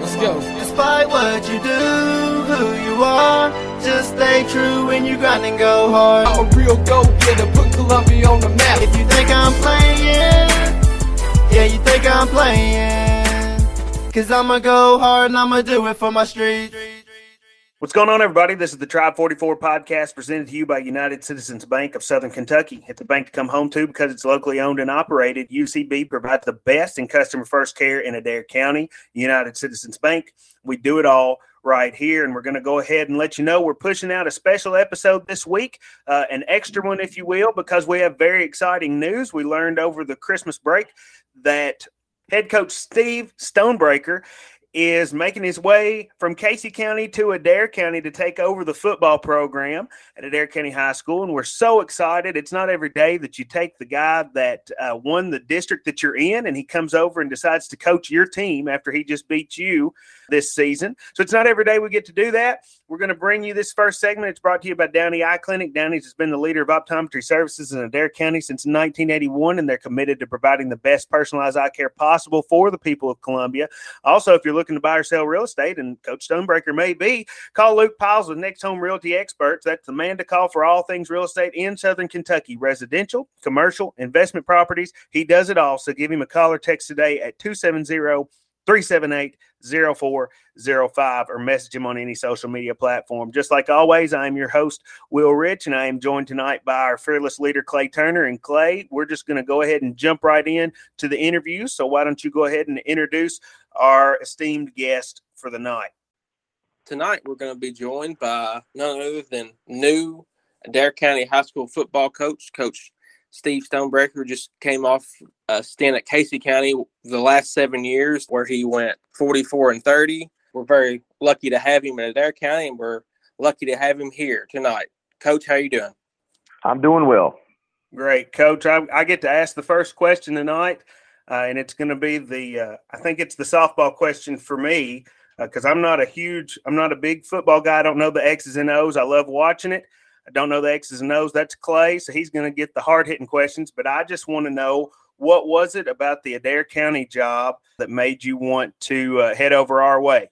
Let's go. Despite what you do, who you are, just stay true when you grind and go hard. I'm a real go-getter, put Columbia on the map. If you think I'm playing, yeah, you think I'm playing. Cause I'ma go hard and I'ma do it for my street. What's going on, everybody? This is the Tribe 44 podcast presented to you by United Citizens Bank of Southern Kentucky. It's a bank to come home to because it's locally owned and operated. UCB provides the best in customer first care in Adair County. United Citizens Bank, we do it all right here. And we're going to go ahead and let you know we're pushing out a special episode this week, uh, an extra one, if you will, because we have very exciting news. We learned over the Christmas break that head coach Steve Stonebreaker is making his way from Casey County to Adair County to take over the football program at Adair County High School. And we're so excited. It's not every day that you take the guy that uh, won the district that you're in and he comes over and decides to coach your team after he just beat you this season. So it's not every day we get to do that. We're going to bring you this first segment. It's brought to you by Downey Eye Clinic. Downey's has been the leader of optometry services in Adair County since 1981, and they're committed to providing the best personalized eye care possible for the people of Columbia. Also, if you're looking to buy or sell real estate, and Coach Stonebreaker may be, call Luke Piles with Next Home Realty Experts. That's the man to call for all things real estate in Southern Kentucky, residential, commercial, investment properties. He does it all. So give him a call or text today at 270- 378 0405 or message him on any social media platform. Just like always, I'm your host, Will Rich, and I am joined tonight by our fearless leader, Clay Turner. And Clay, we're just going to go ahead and jump right in to the interview. So why don't you go ahead and introduce our esteemed guest for the night? Tonight, we're going to be joined by none other than new Adair County High School football coach, Coach Steve Stonebreaker just came off a stint at Casey County the last seven years where he went 44 and 30. We're very lucky to have him in Adair County, and we're lucky to have him here tonight. Coach, how you doing? I'm doing well. Great, Coach. I, I get to ask the first question tonight, uh, and it's going to be the uh, I think it's the softball question for me because uh, I'm not a huge, I'm not a big football guy. I don't know the X's and O's. I love watching it. I don't know the X's and O's. That's Clay, so he's going to get the hard hitting questions. But I just want to know what was it about the Adair County job that made you want to uh, head over our way?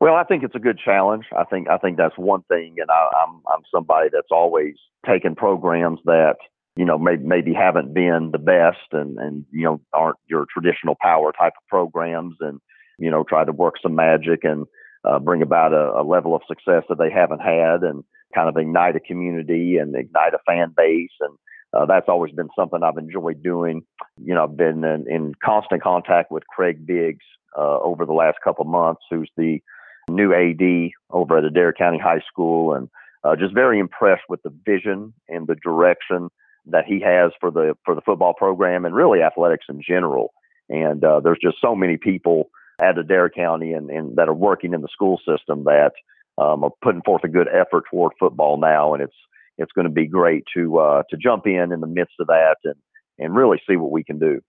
Well, I think it's a good challenge. I think I think that's one thing, and I, I'm I'm somebody that's always taken programs that you know maybe haven't been the best, and and you know aren't your traditional power type of programs, and you know try to work some magic and uh, bring about a, a level of success that they haven't had, and kind of ignite a community and ignite a fan base. And uh, that's always been something I've enjoyed doing. You know, I've been in, in constant contact with Craig Biggs uh, over the last couple months, who's the new AD over at Adair County High School, and uh, just very impressed with the vision and the direction that he has for the for the football program and really athletics in general. And uh, there's just so many people at Adair County and, and that are working in the school system that um, are putting forth a good effort toward football now, and it's it's going to be great to uh, to jump in in the midst of that and and really see what we can do.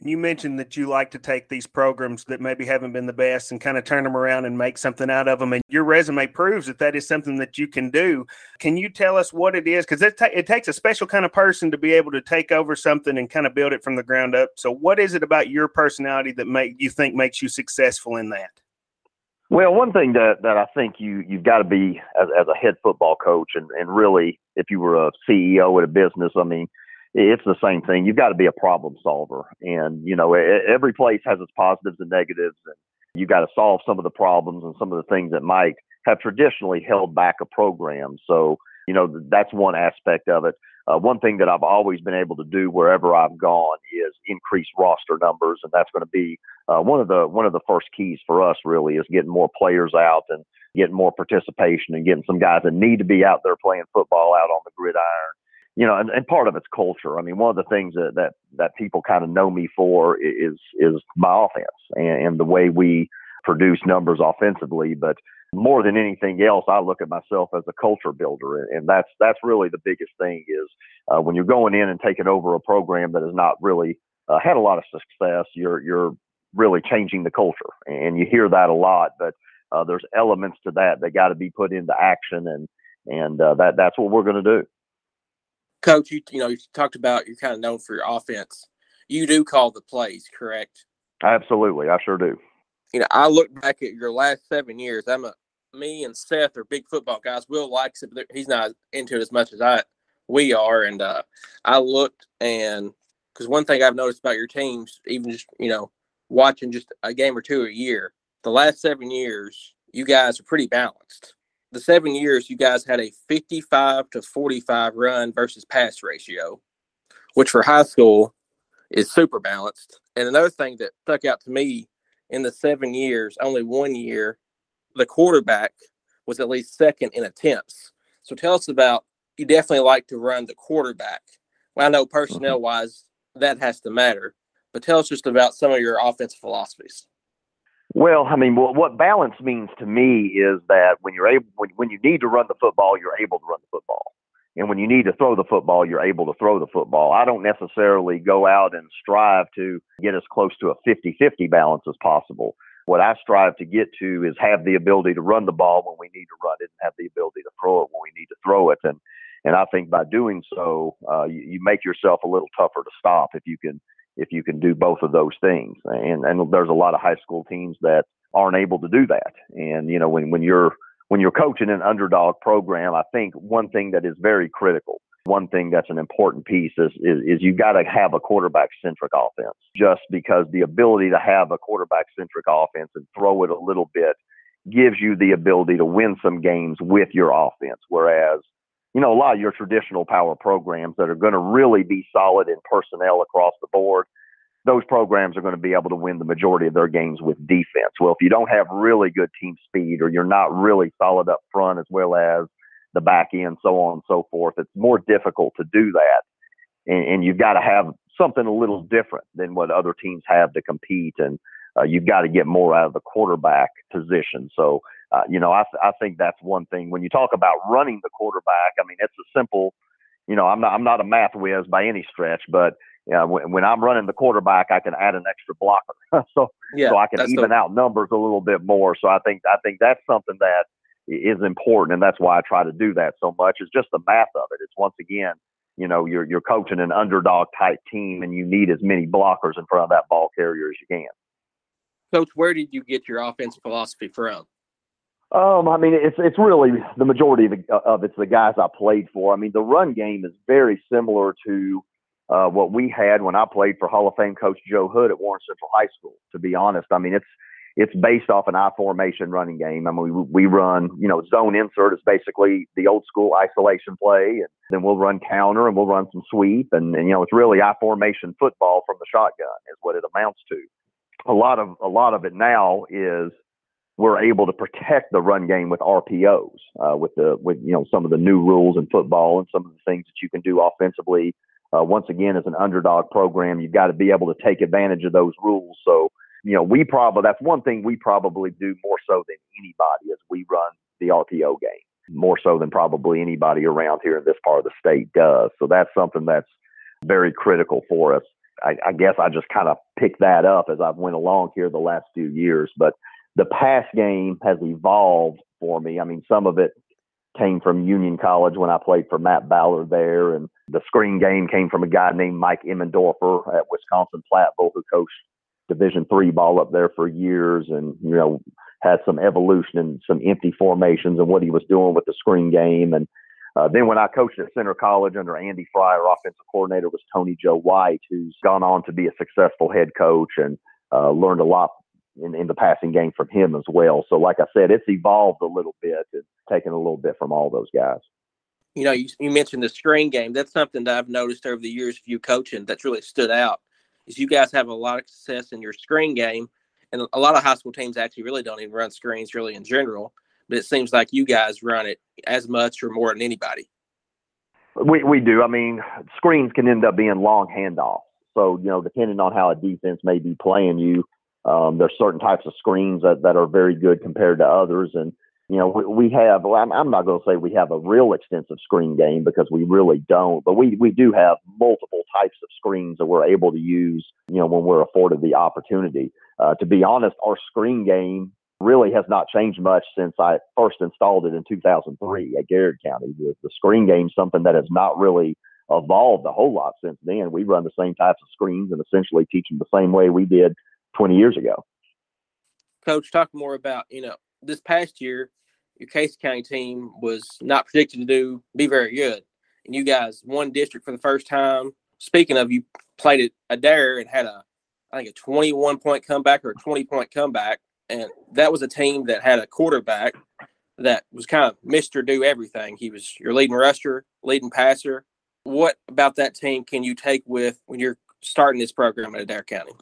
You mentioned that you like to take these programs that maybe haven't been the best and kind of turn them around and make something out of them. And your resume proves that that is something that you can do. Can you tell us what it is? Because it, ta- it takes a special kind of person to be able to take over something and kind of build it from the ground up. So, what is it about your personality that make you think makes you successful in that? Well, one thing that, that I think you you've got to be as, as a head football coach, and, and really, if you were a CEO at a business, I mean, it's the same thing. You've got to be a problem solver, and you know, every place has its positives and negatives, and you got to solve some of the problems and some of the things that might have traditionally held back a program. So, you know, that's one aspect of it. Uh, one thing that I've always been able to do wherever I've gone is increase roster numbers, and that's going to be uh, one of the one of the first keys for us. Really, is getting more players out and getting more participation and getting some guys that need to be out there playing football out on the gridiron. You know, and, and part of it's culture. I mean, one of the things that that, that people kind of know me for is is my offense and, and the way we produce numbers offensively, but more than anything else, I look at myself as a culture builder, and that's that's really the biggest thing is uh, when you're going in and taking over a program that has not really uh, had a lot of success, you're you're really changing the culture, and you hear that a lot. But uh, there's elements to that that got to be put into action, and and uh, that that's what we're going to do. Coach, you you know you talked about you're kind of known for your offense. You do call the plays, correct? Absolutely, I sure do. you know, I look back at your last seven years. I'm a me and Seth are big football guys. Will likes it, but he's not into it as much as I we are. And uh, I looked and because one thing I've noticed about your teams, even just you know watching just a game or two a year, the last seven years you guys are pretty balanced. The seven years you guys had a 55 to 45 run versus pass ratio, which for high school is super balanced. And another thing that stuck out to me in the seven years, only one year, the quarterback was at least second in attempts. So tell us about you definitely like to run the quarterback. Well, I know mm-hmm. personnel wise that has to matter, but tell us just about some of your offensive philosophies. Well, I mean, what what balance means to me is that when you're able, when, when you need to run the football, you're able to run the football. And when you need to throw the football, you're able to throw the football. I don't necessarily go out and strive to get as close to a 50 50 balance as possible. What I strive to get to is have the ability to run the ball when we need to run it and have the ability to throw it when we need to throw it. And, and I think by doing so, uh, you, you make yourself a little tougher to stop if you can if you can do both of those things. And and there's a lot of high school teams that aren't able to do that. And you know when when you're when you're coaching an underdog program, I think one thing that is very critical, one thing that's an important piece is is, is you got to have a quarterback centric offense. Just because the ability to have a quarterback centric offense and throw it a little bit gives you the ability to win some games with your offense. Whereas you know, a lot of your traditional power programs that are going to really be solid in personnel across the board, those programs are going to be able to win the majority of their games with defense. Well, if you don't have really good team speed or you're not really solid up front as well as the back end, so on and so forth, it's more difficult to do that. And, and you've got to have something a little different than what other teams have to compete. And uh, you've got to get more out of the quarterback position. So, uh, you know, I, th- I think that's one thing. When you talk about running the quarterback, I mean, it's a simple, you know, I'm not, I'm not a math whiz by any stretch, but know, when, when I'm running the quarterback, I can add an extra blocker. so, yeah, so I can even the... out numbers a little bit more. So I think, I think that's something that is important. And that's why I try to do that so much is just the math of it. It's once again, you know, you're, you're coaching an underdog type team and you need as many blockers in front of that ball carrier as you can. Coach, where did you get your offense philosophy from? Um, I mean, it's it's really the majority of, the, of it's the guys I played for. I mean, the run game is very similar to uh, what we had when I played for Hall of Fame coach Joe Hood at Warren Central High School. To be honest, I mean, it's it's based off an I formation running game. I mean, we, we run, you know, zone insert is basically the old school isolation play, and then we'll run counter and we'll run some sweep, and, and you know, it's really I formation football from the shotgun is what it amounts to. A lot of a lot of it now is we're able to protect the run game with RPOs, uh, with the with you know some of the new rules in football and some of the things that you can do offensively. Uh, once again, as an underdog program, you've got to be able to take advantage of those rules. So you know we probably that's one thing we probably do more so than anybody as we run the RPO game more so than probably anybody around here in this part of the state does. So that's something that's very critical for us. I, I guess I just kind of picked that up as I've went along here the last few years, but the pass game has evolved for me. I mean, some of it came from Union College when I played for Matt Ballard there, and the screen game came from a guy named Mike Emmendorfer at Wisconsin Platteville, who coached Division three ball up there for years, and you know had some evolution and some empty formations and what he was doing with the screen game. And uh, then when I coached at Centre College under Andy Frye, our offensive coordinator was Tony Joe White, who's gone on to be a successful head coach and uh, learned a lot in, in the passing game from him as well. So, like I said, it's evolved a little bit and taken a little bit from all those guys. You know, you, you mentioned the screen game. That's something that I've noticed over the years of you coaching that's really stood out. Is you guys have a lot of success in your screen game, and a lot of high school teams actually really don't even run screens really in general. But it seems like you guys run it as much or more than anybody. We we do. I mean, screens can end up being long handoffs. So you know, depending on how a defense may be playing you, um, there's certain types of screens that, that are very good compared to others. And, you know, we, we have, well, I'm, I'm not going to say we have a real extensive screen game because we really don't, but we, we do have multiple types of screens that we're able to use, you know, when we're afforded the opportunity. Uh, to be honest, our screen game really has not changed much since I first installed it in 2003 at Garrard County. The, the screen game, something that has not really evolved a whole lot since then. We run the same types of screens and essentially teach them the same way we did 20 years ago. Coach, talk more about you know this past year, your Casey County team was not predicted to do be very good, and you guys won district for the first time. Speaking of, you played at Adair and had a I think a 21 point comeback or a 20 point comeback, and that was a team that had a quarterback that was kind of Mister Do Everything. He was your leading rusher, leading passer. What about that team can you take with when you're starting this program at Adair County?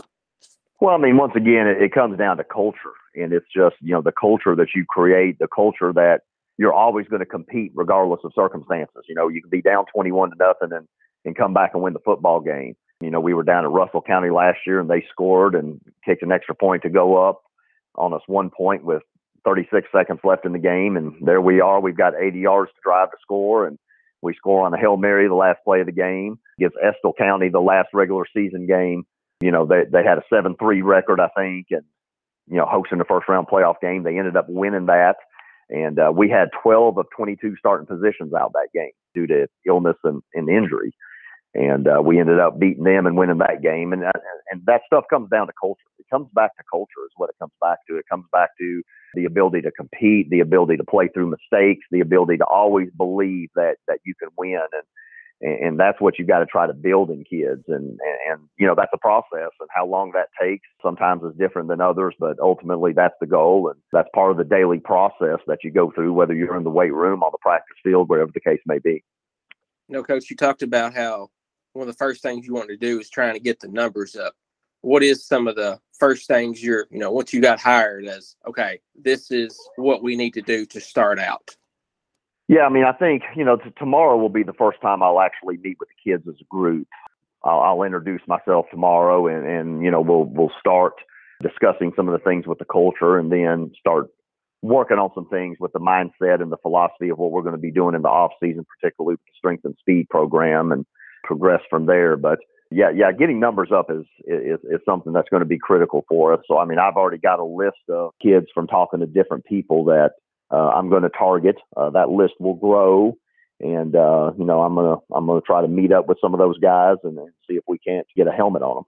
Well, I mean, once again, it, it comes down to culture, and it's just you know the culture that you create, the culture that you're always going to compete regardless of circumstances. You know, you can be down 21 to nothing and and come back and win the football game. You know, we were down at Russell County last year and they scored and kicked an extra point to go up on us one point with 36 seconds left in the game. And there we are. We've got 80 yards to drive to score. And we score on a Hail Mary the last play of the game against Estill County, the last regular season game. You know, they, they had a 7 3 record, I think, and, you know, hosting the first round playoff game. They ended up winning that. And uh, we had 12 of 22 starting positions out that game due to illness and, and injury and uh, we ended up beating them and winning that game. And uh, and that stuff comes down to culture. It comes back to culture is what it comes back to. It comes back to the ability to compete, the ability to play through mistakes, the ability to always believe that that you can win, and and that's what you've got to try to build in kids. And, and you know that's a process, and how long that takes sometimes is different than others, but ultimately that's the goal, and that's part of the daily process that you go through, whether you're in the weight room, on the practice field, wherever the case may be. You know, Coach, you talked about how one of the first things you want to do is trying to get the numbers up. What is some of the first things you're, you know, once you got hired as, okay, this is what we need to do to start out? Yeah, I mean, I think, you know, t- tomorrow will be the first time I'll actually meet with the kids as a group. I'll, I'll introduce myself tomorrow and, and, you know, we'll, we'll start discussing some of the things with the culture and then start working on some things with the mindset and the philosophy of what we're going to be doing in the off season, particularly with the strength and speed program and progress from there. But yeah, yeah, getting numbers up is, is is something that's going to be critical for us. So I mean, I've already got a list of kids from talking to different people that I'm going to target. Uh, that list will grow, and uh, you know, I'm gonna I'm gonna try to meet up with some of those guys and, see if we can't get a helmet on them.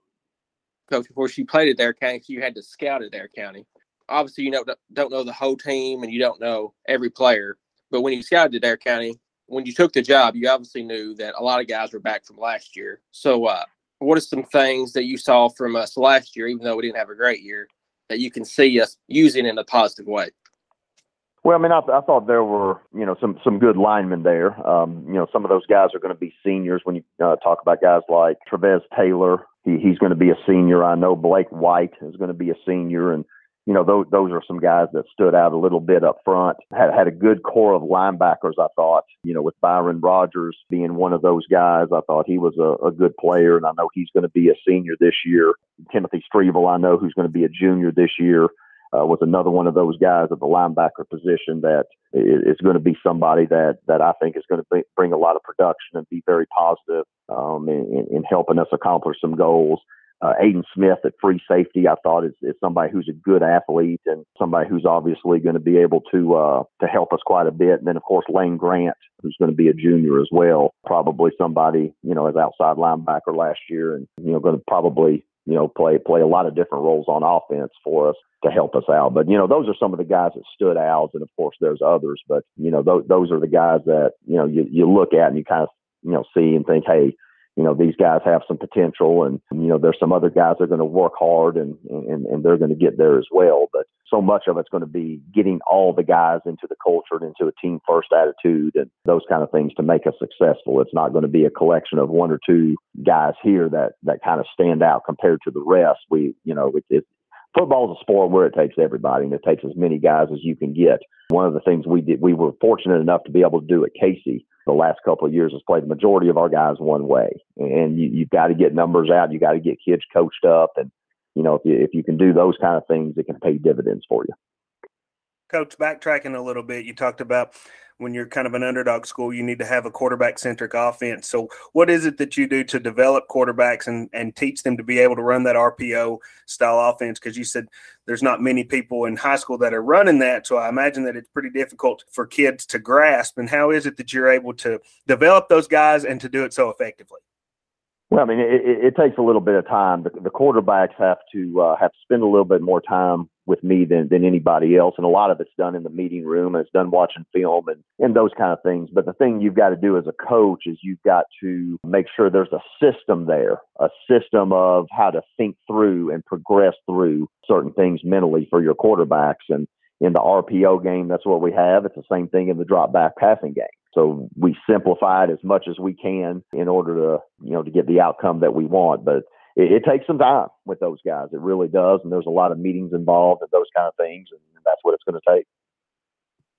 Coach, of course, you played at Adair County, you had to scout at Adair County. Obviously, you know don't know the whole team and you don't know every player, but when you scouted at Adair County, when you took the job, you obviously knew that a lot of guys were back from last year. So, uh, what are some things that you saw from us last year, even though we didn't have a great year, that you can see us using in a positive way? Well, I mean, I, I thought there were, you know, some some good linemen there. Um, you know, some of those guys are going to be seniors. When you uh, talk about guys like Trevez Taylor, he, he's going to be a senior. I know Blake White is going to be a senior, and you know, those, those are some guys that stood out a little bit up front. Had had a good core of linebackers, I thought. You know, with Byron Rogers being one of those guys, I thought he was a, a good player, and I know he's going to be a senior this year. Timothy Strevel, I know who's going to be a junior this year. Uh, was another one of those guys at the linebacker position that is going to be somebody that that I think is going to bring a lot of production and be very positive um, in, in helping us accomplish some goals. Uh, Aiden Smith at free safety, I thought is, is somebody who's a good athlete and somebody who's obviously going to be able to uh, to help us quite a bit. And then of course Lane Grant, who's going to be a junior as well, probably somebody you know as outside linebacker last year, and you know going to probably you know play play a lot of different roles on offense for us to help us out. But you know those are some of the guys that stood out, and of course there's others. But you know those those are the guys that you know you you look at and you kind of you know see and think, hey you know, these guys have some potential and, you know, there's some other guys that are going to work hard and, and, and they're going to get there as well. But so much of it's going to be getting all the guys into the culture and into a team first attitude and those kind of things to make us successful. It's not going to be a collection of one or two guys here that, that kind of stand out compared to the rest. We, you know, it, it, football is a sport where it takes everybody and it takes as many guys as you can get. One of the things we did, we were fortunate enough to be able to do at Casey the last couple of years is play the majority of our guys one way. And you, you've got to get numbers out. You got to get kids coached up. And, you know, if you, if you can do those kind of things, it can pay dividends for you. Coach, backtracking a little bit, you talked about when you're kind of an underdog school, you need to have a quarterback centric offense. So, what is it that you do to develop quarterbacks and, and teach them to be able to run that RPO style offense? Because you said there's not many people in high school that are running that. So, I imagine that it's pretty difficult for kids to grasp. And how is it that you're able to develop those guys and to do it so effectively? Well, I mean, it, it, takes a little bit of time. The, the quarterbacks have to uh, have to spend a little bit more time with me than, than anybody else, and a lot of it's done in the meeting room. And it's done watching film and and those kind of things. But the thing you've got to do as a coach is you've got to make sure there's a system there, a system of how to think through and progress through certain things mentally for your quarterbacks. And in the RPO game, that's what we have. It's the same thing in the drop back passing game. So we simplify it as much as we can in order to, you know, to get the outcome that we want. But it, it takes some time with those guys. It really does. And there's a lot of meetings involved and those kind of things. And that's what it's going to take.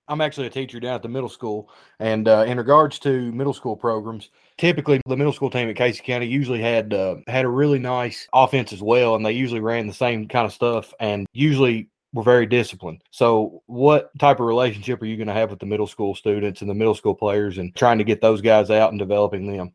I'm actually a teacher down at the middle school, and uh, in regards to middle school programs, typically the middle school team at Casey County usually had uh, had a really nice offense as well, and they usually ran the same kind of stuff, and usually were very disciplined. So, what type of relationship are you going to have with the middle school students and the middle school players and trying to get those guys out and developing them?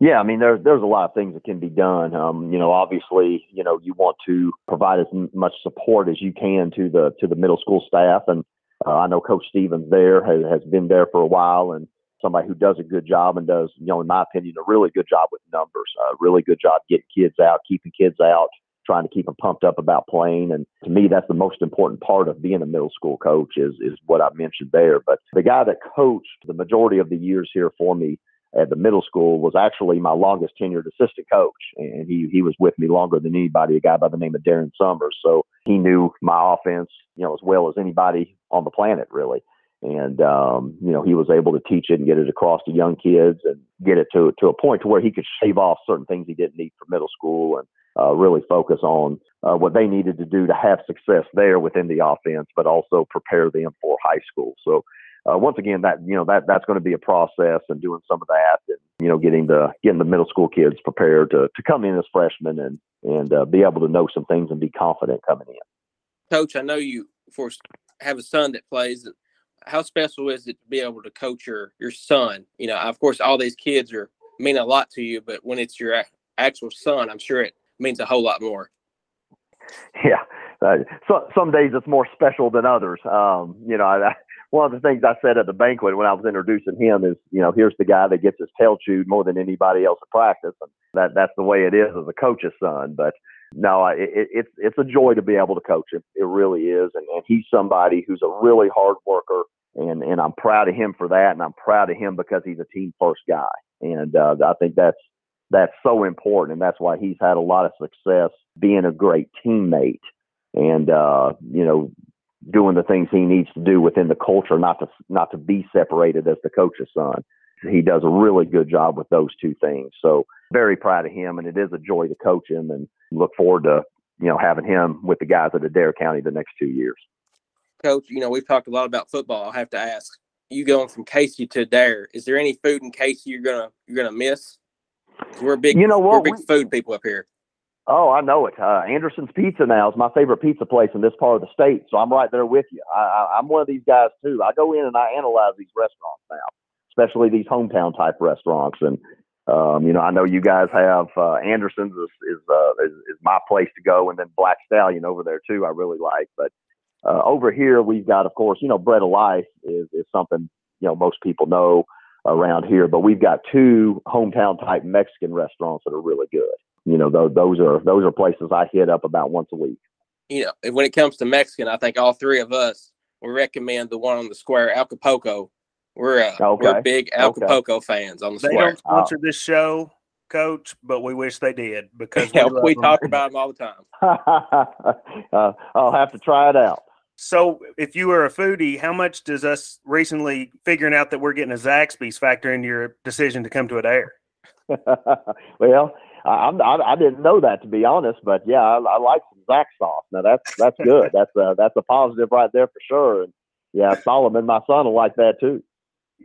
Yeah, I mean, there's there's a lot of things that can be done. Um, you know, obviously, you know, you want to provide as much support as you can to the to the middle school staff, and uh, I know Coach Stevens there has, has been there for a while, and somebody who does a good job and does, you know, in my opinion, a really good job with numbers, a really good job getting kids out, keeping kids out, trying to keep them pumped up about playing. And to me, that's the most important part of being a middle school coach is is what I mentioned there. But the guy that coached the majority of the years here for me at the middle school was actually my longest tenured assistant coach, and he he was with me longer than anybody. A guy by the name of Darren Summers, so he knew my offense, you know, as well as anybody on the planet, really. And um, you know, he was able to teach it and get it across to young kids and get it to to a point to where he could shave off certain things he didn't need for middle school and uh, really focus on uh, what they needed to do to have success there within the offense, but also prepare them for high school. So uh, once again, that you know that that's going to be a process and doing some of that, and you know getting the getting the middle school kids prepared to to come in as freshmen and and uh, be able to know some things and be confident coming in. Coach, I know you for have a son that plays. How special is it to be able to coach your your son? You know, of course, all these kids are mean a lot to you, but when it's your actual son, I'm sure it means a whole lot more. Yeah, uh, so, some days it's more special than others. Um, you know, I, one of the things I said at the banquet when I was introducing him is, you know, here's the guy that gets his tail chewed more than anybody else at practice, and that that's the way it is as a coach's son. But no, it, it, it's it's a joy to be able to coach him. It really is, and, and he's somebody who's a really hard worker, and and I'm proud of him for that, and I'm proud of him because he's a team first guy, and uh, I think that's that's so important, and that's why he's had a lot of success being a great teammate and uh, you know doing the things he needs to do within the culture, not to not to be separated as the coach's son. He does a really good job with those two things. So very proud of him, and it is a joy to coach him, and look forward to you know having him with the guys at Adair County the next two years. Coach, you know we've talked a lot about football. I have to ask, you going from Casey to Adair, is there any food in Casey you're gonna you're gonna miss? We're big, you know what? We're big food people up here. Oh, I know it. Uh, Anderson's Pizza now is my favorite pizza place in this part of the state, so I'm right there with you. I, I, I'm one of these guys too. I go in and I analyze these restaurants now, especially these hometown type restaurants. And um, you know, I know you guys have uh, Anderson's is is, uh, is is my place to go, and then Black Stallion over there too. I really like, but uh, over here we've got, of course, you know, Bread of Life is is something you know most people know around here, but we've got two hometown type Mexican restaurants that are really good. You know, those, those are those are places I hit up about once a week. You know, when it comes to Mexican, I think all three of us we recommend the one on the square, Acapulco. We're uh, okay. we're big Acapulco okay. fans on the they square. They don't sponsor this show, Coach, but we wish they did because yeah, we, we talk about them all the time. uh, I'll have to try it out. So, if you were a foodie, how much does us recently figuring out that we're getting a Zaxby's factor in your decision to come to Adair? well, I, I, I didn't know that to be honest, but yeah, I, I like some Zax sauce. Now that's that's good. that's a that's a positive right there for sure. And yeah, Solomon, my son, will like that too.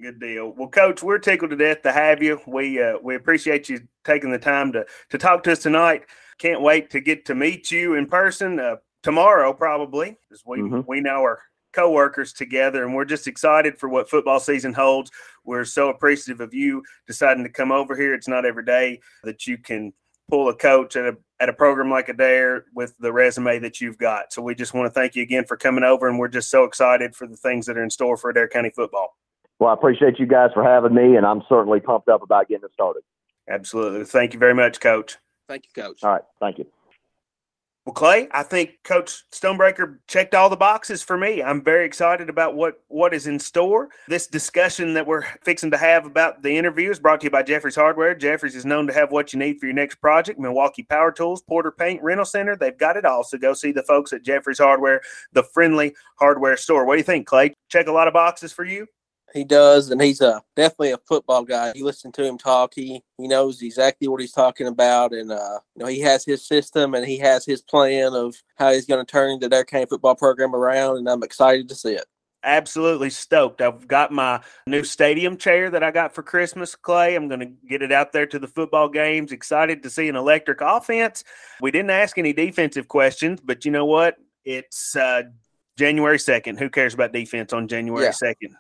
Good deal. Well, Coach, we're tickled to death to have you. We uh, we appreciate you taking the time to to talk to us tonight. Can't wait to get to meet you in person. Uh, tomorrow, probably, as we mm-hmm. we know our co-workers together, and we're just excited for what football season holds. We're so appreciative of you deciding to come over here. It's not every day that you can pull a coach at a at a program like Adair with the resume that you've got. So we just want to thank you again for coming over, and we're just so excited for the things that are in store for Adair County football. Well, I appreciate you guys for having me, and I'm certainly pumped up about getting it started. Absolutely. Thank you very much, Coach. Thank you, Coach. All right, thank you. Well, Clay, I think Coach Stonebreaker checked all the boxes for me. I'm very excited about what what is in store. This discussion that we're fixing to have about the interview is brought to you by Jeffries Hardware. Jeffries is known to have what you need for your next project. Milwaukee Power Tools, Porter Paint, Rental Center, they've got it all. So go see the folks at Jeffries Hardware, the friendly hardware store. What do you think, Clay? Check a lot of boxes for you? He does, and he's a definitely a football guy. You listen to him talk; he he knows exactly what he's talking about, and uh, you know he has his system and he has his plan of how he's going to turn the Adair County football program around, and I'm excited to see it. Absolutely stoked. I've got my new stadium chair that I got for Christmas, Clay. I'm going to get it out there to the football games. Excited to see an electric offense. We didn't ask any defensive questions, but you know what? It's uh, January 2nd. Who cares about defense on January Yeah. 2nd?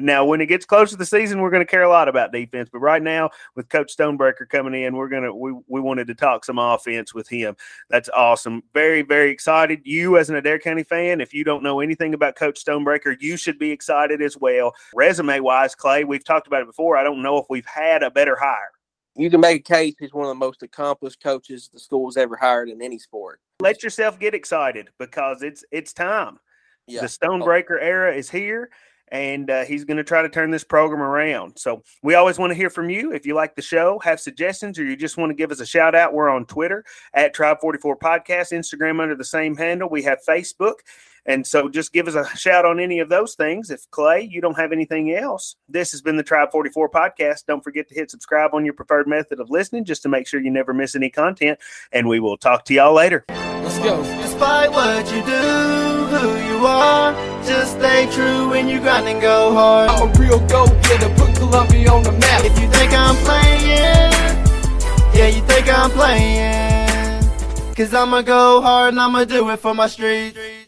Now, when it gets close to the season, we're going to care a lot about defense. But right now, with Coach Stonebreaker coming in, we're gonna we we wanted to talk some offense with him. That's awesome. Very very excited. You as an Adair County fan, if you don't know anything about Coach Stonebreaker, you should be excited as well. Resume wise, Clay, we've talked about it before. I don't know if we've had a better hire. You can make a case he's one of the most accomplished coaches the school's ever hired in any sport. Let yourself get excited because it's it's time. Yeah, The Stonebreaker era is here, and uh, he's going to try to turn this program around. So we always want to hear from you. If you like the show, have suggestions, or you just want to give us a shout out, we're on Twitter at Tribe44 Podcast, Instagram under the same handle. We have Facebook. And so just give us a shout on any of those things. If Clay, you don't have anything else, this has been the Tribe 44 podcast. Don't forget to hit subscribe on your preferred method of listening just to make sure you never miss any content. And we will talk to y'all later. Let's go. Despite what you do, who you are, just stay true when you grind and go hard. I'm a real go-getter, put Columbia on the map. If you think I'm playing, yeah, you think I'm playing. Cause I'ma go hard and I'ma do it for my street.